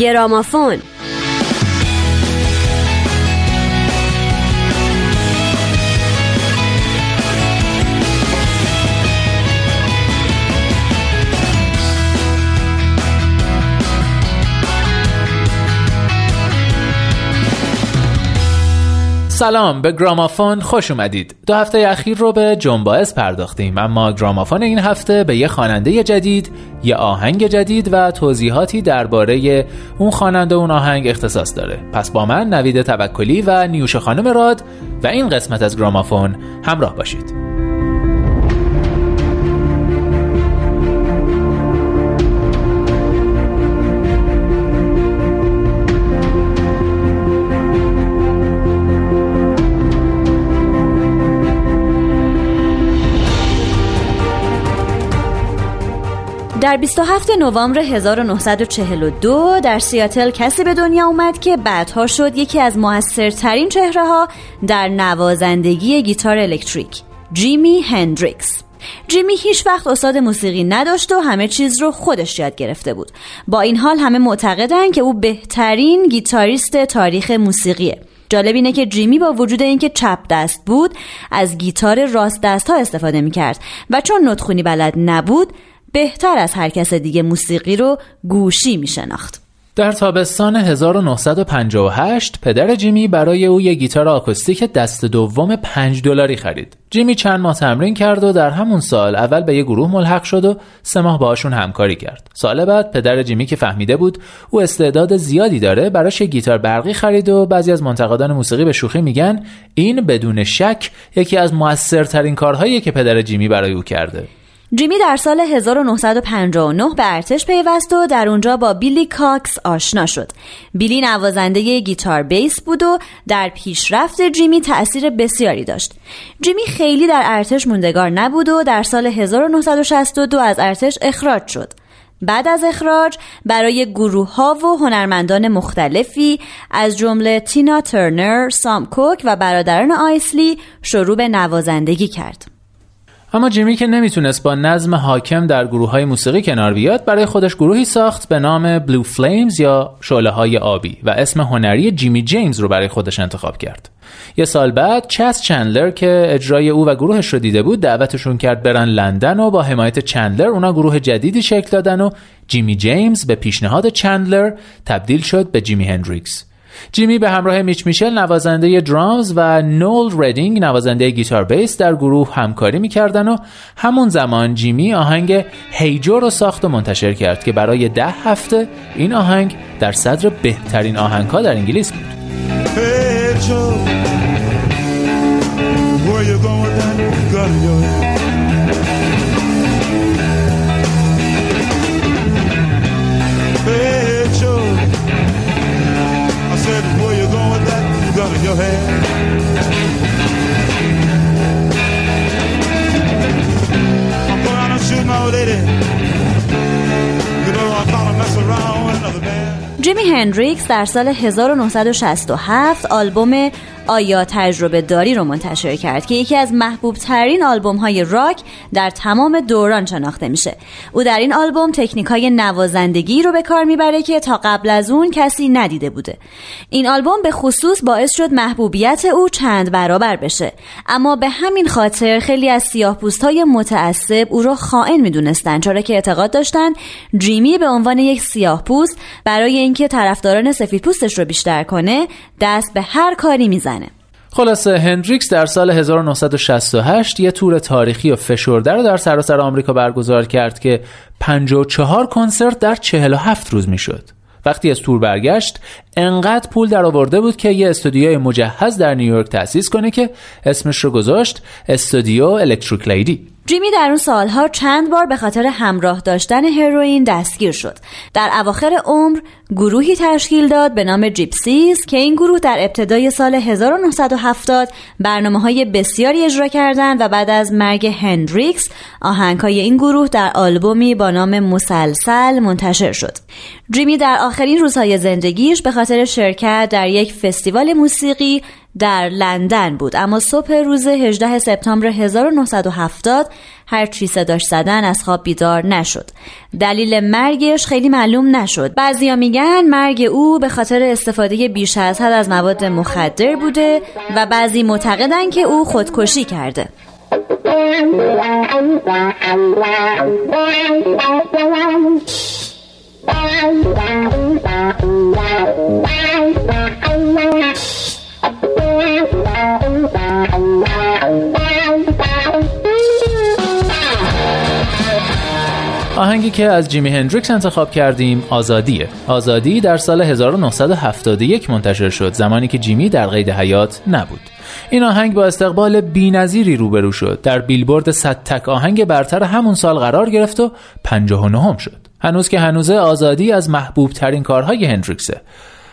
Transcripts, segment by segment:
گرامافون سلام به گرامافون خوش اومدید. دو هفته اخیر رو به جنباز پرداختیم اما گرامافون این هفته به یه خواننده جدید یه آهنگ جدید و توضیحاتی درباره اون خواننده اون آهنگ اختصاص داره. پس با من نوید توکلی و نیوش خانم راد و این قسمت از گرامافون همراه باشید. در 27 نوامبر 1942 در سیاتل کسی به دنیا اومد که بعدها شد یکی از موثرترین چهره ها در نوازندگی گیتار الکتریک جیمی هندریکس. جیمی هیچ وقت استاد موسیقی نداشت و همه چیز رو خودش یاد گرفته بود. با این حال همه معتقدن که او بهترین گیتاریست تاریخ موسیقیه. جالب اینه که جیمی با وجود اینکه چپ دست بود از گیتار راست دست ها استفاده می‌کرد و چون نتخونی بلد نبود بهتر از هر کس دیگه موسیقی رو گوشی می شناخت. در تابستان 1958 پدر جیمی برای او یک گیتار آکوستیک دست دوم 5 دلاری خرید. جیمی چند ماه تمرین کرد و در همون سال اول به یه گروه ملحق شد و سه ماه باشون همکاری کرد. سال بعد پدر جیمی که فهمیده بود او استعداد زیادی داره براش یک گیتار برقی خرید و بعضی از منتقدان موسیقی به شوخی میگن این بدون شک یکی از موثرترین کارهایی که پدر جیمی برای او کرده. جیمی در سال 1959 به ارتش پیوست و در اونجا با بیلی کاکس آشنا شد. بیلی نوازنده گیتار بیس بود و در پیشرفت جیمی تأثیر بسیاری داشت. جیمی خیلی در ارتش موندگار نبود و در سال 1962 از ارتش اخراج شد. بعد از اخراج برای گروه ها و هنرمندان مختلفی از جمله تینا ترنر، سام کوک و برادران آیسلی شروع به نوازندگی کرد. اما جیمی که نمی‌تونست با نظم حاکم در گروه های موسیقی کنار بیاد برای خودش گروهی ساخت به نام بلو فلیمز یا شعله های آبی و اسم هنری جیمی جیمز رو برای خودش انتخاب کرد. یه سال بعد چس چندلر که اجرای او و گروهش رو دیده بود دعوتشون کرد برن لندن و با حمایت چندلر اونا گروه جدیدی شکل دادن و جیمی جیمز به پیشنهاد چندلر تبدیل شد به جیمی هندریکس. جیمی به همراه میچ میشل نوازنده درامز و نول ردینگ نوازنده گیتار بیس در گروه همکاری می‌کردن و همون زمان جیمی آهنگ هیجو رو ساخت و منتشر کرد که برای ده هفته این آهنگ در صدر بهترین آهنگها در انگلیس بود. جیمی هندریکس در سال 1967 آلبوم آیا تجربه داری رو منتشر کرد که یکی از محبوب ترین آلبوم های راک در تمام دوران شناخته میشه. او در این آلبوم تکنیک های نوازندگی رو به کار می‌بره که تا قبل از اون کسی ندیده بوده. این آلبوم به خصوص باعث شد محبوبیت او چند برابر بشه. اما به همین خاطر خیلی از سیاه پوست های متعصب او رو خائن می‌دونستن چرا که اعتقاد داشتن جیمی به عنوان یک سیاه پوست برای اینکه طرفداران سفید پوستش رو بیشتر کنه دست به هر کاری می‌زنه. خلاصه هندریکس در سال 1968 یه تور تاریخی و فشرده رو در سراسر آمریکا برگزار کرد که 54 کنسرت در 47 روز می‌شد. وقتی از تور برگشت انقدر پول در آورده بود که یه استودیوی مجهز در نیویورک تأسیس کنه که اسمش رو گذاشت استودیو الکتریک لیدی جیمی در اون سالها چند بار به خاطر همراه داشتن هروئین دستگیر شد. در اواخر عمر گروهی تشکیل داد به نام جیپسیز که این گروه در ابتدای سال 1970 برنامه های بسیاری اجرا کردند و بعد از مرگ هندریکس آهنگ های این گروه در آلبومی با نام مسلسل منتشر شد. جیمی در آخرین روزهای زندگیش به خاطر شرکت در یک فستیوال موسیقی در لندن بود. اما صبح روز 18 سپتامبر 1970 هر چی صداش زدن از خواب بیدار نشد. دلیل مرگش خیلی معلوم نشد. بعضیا میگن مرگ او به خاطر استفاده بیش از حد از مواد مخدر بوده و بعضی معتقدن که او خودکشی کرده. آهنگی که از جیمی هندریکس انتخاب کردیم آزادیه. آزادی در سال 1971 منتشر شد زمانی که جیمی در قید حیات نبود. این آهنگ با استقبال بینظیری روبرو شد. در بیلبورد 100 تک آهنگ برتر همون سال قرار گرفت و 59 شد. هنوز که هنوزه آزادی از محبوب ترین کارهای هندریکسه.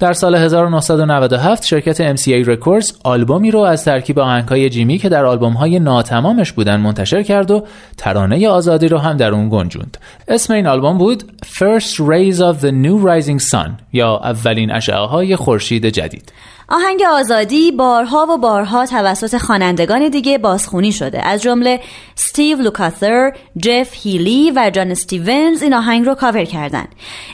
در سال 1997 شرکت MCA Records آلبومی رو از ترکیب آهنگهای جیمی که در آلبومهای ناتمامش بودن منتشر کرد و ترانه آزادی رو هم در اون گنجوند. اسم این آلبوم بود First Rays of the New Rising Sun یا اولین اشعه های خورشید جدید. آهنگ آزادی بارها و بارها توسط خوانندگان دیگه بازخونی شده. از جمله استیو لوکاتر، جف هیلی و جان استیونز این آهنگ رو کاور کردن.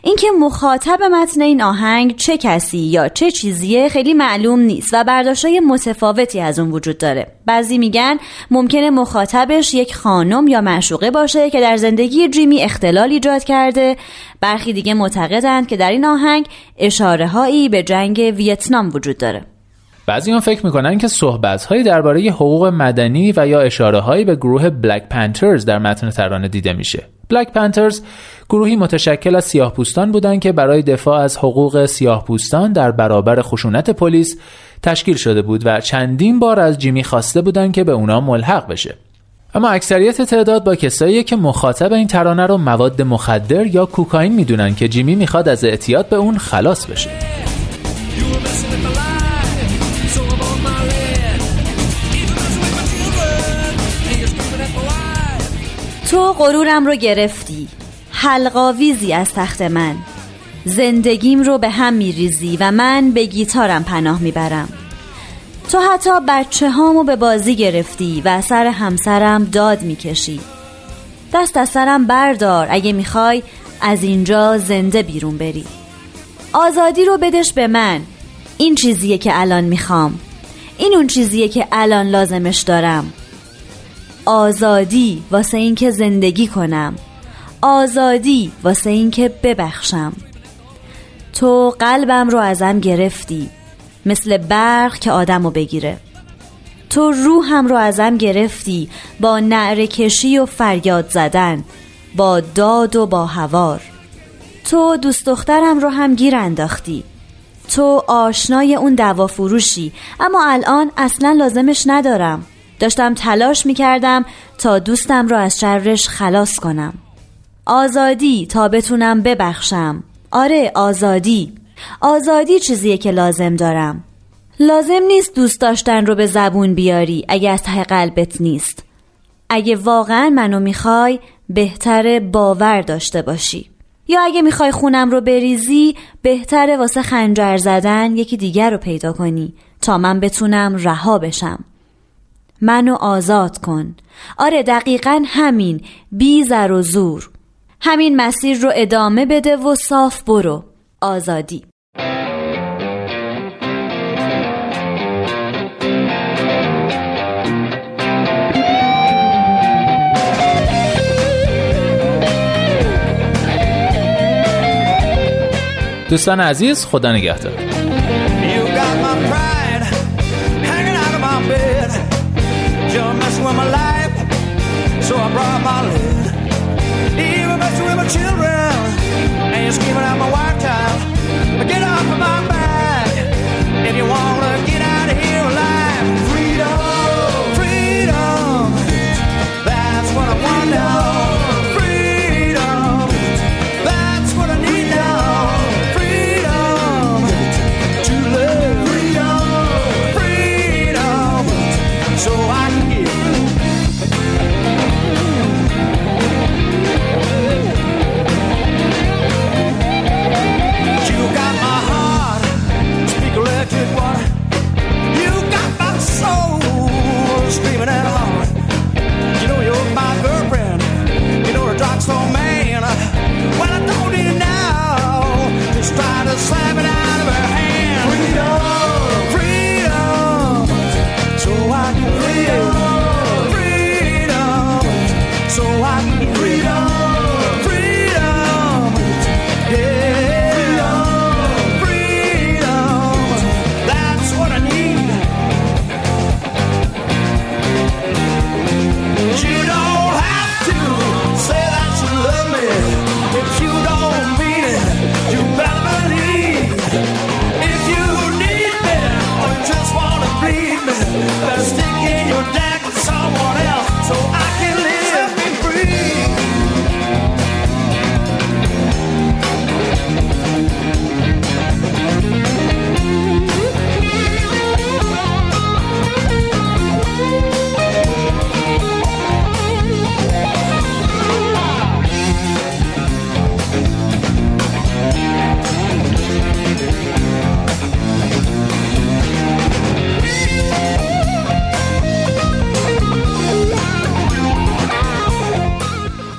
اینکه مخاطب متن این آهنگ چه کسی یا چه چیزیه خیلی معلوم نیست و برداشتای متفاوتی از اون وجود داره. بعضی میگن ممکنه مخاطبش یک خانم یا معشوقه باشه که در زندگی جیمی اختلال ایجاد کرده برخی دیگه معتقدند که در این آهنگ اشاره هایی به جنگ ویتنام وجود داره بعضی فکر می‌کنن که صحبت هایی درباره حقوق مدنی و یا اشاره هایی به گروه بلک پنترز در متن ترانه دیده میشه. بلک پنترز گروهی متشکل از سیاه پوستان بودند که برای دفاع از حقوق سیاه پوستان در برابر خشونت پلیس تشکیل شده بود و چندین بار از جیمی خواسته بودند که به اونا ملحق بشه. اما اکثریت تعداد با کسایی که مخاطب این ترانه رو مواد مخدر یا کوکائین می‌دونن که جیمی می‌خواد از اعتیاد به اون خلاص بشه. تو غرورم رو گرفتی. حلقاویزی از تخت من. زندگیم رو به هم میریزی و من به گیتارم پناه می‌برم. تو حتی بچه هامو به بازی گرفتی و سر همسرم داد می‌کشی. دست از سرم بردار اگه می‌خوای از اینجا زنده بیرون بری. آزادی رو بدش به من. این چیزیه که الان می‌خوام. این اون چیزیه که الان لازمش دارم. آزادی واسه اینکه زندگی کنم. آزادی واسه اینکه ببخشم. تو قلبم رو ازم گرفتی. مثل برق که آدمو بگیره. تو روحم رو ازم گرفتی با نعره کشی و فریاد زدن با داد و با هوار. تو دوست دخترم رو هم گیر انداختی. تو آشنای اون دوا فروشی اما الان اصلا لازمش ندارم. داشتم تلاش می کردم تا دوستم را از شرش خلاص کنم. آزادی تا بتونم ببخشم. آره آزادی. آزادی چیزیه که لازم دارم. لازم نیست دوست داشتن رو به زبون بیاری اگه از ته قلبت نیست. اگه واقعا منو می‌خوای بهتر باور داشته باشی. یا اگه می‌خوای خونم رو بریزی بهتره واسه خنجر زدن یکی دیگر رو پیدا کنی تا من بتونم رها بشم. منو آزاد کن. آره دقیقا همین. بی زر و زور. همین مسیر رو ادامه بده و صاف برو. آزادی. دوستان عزیز خدا نگهدار. Screaming giving out my wife "Child, get off of my back if you want.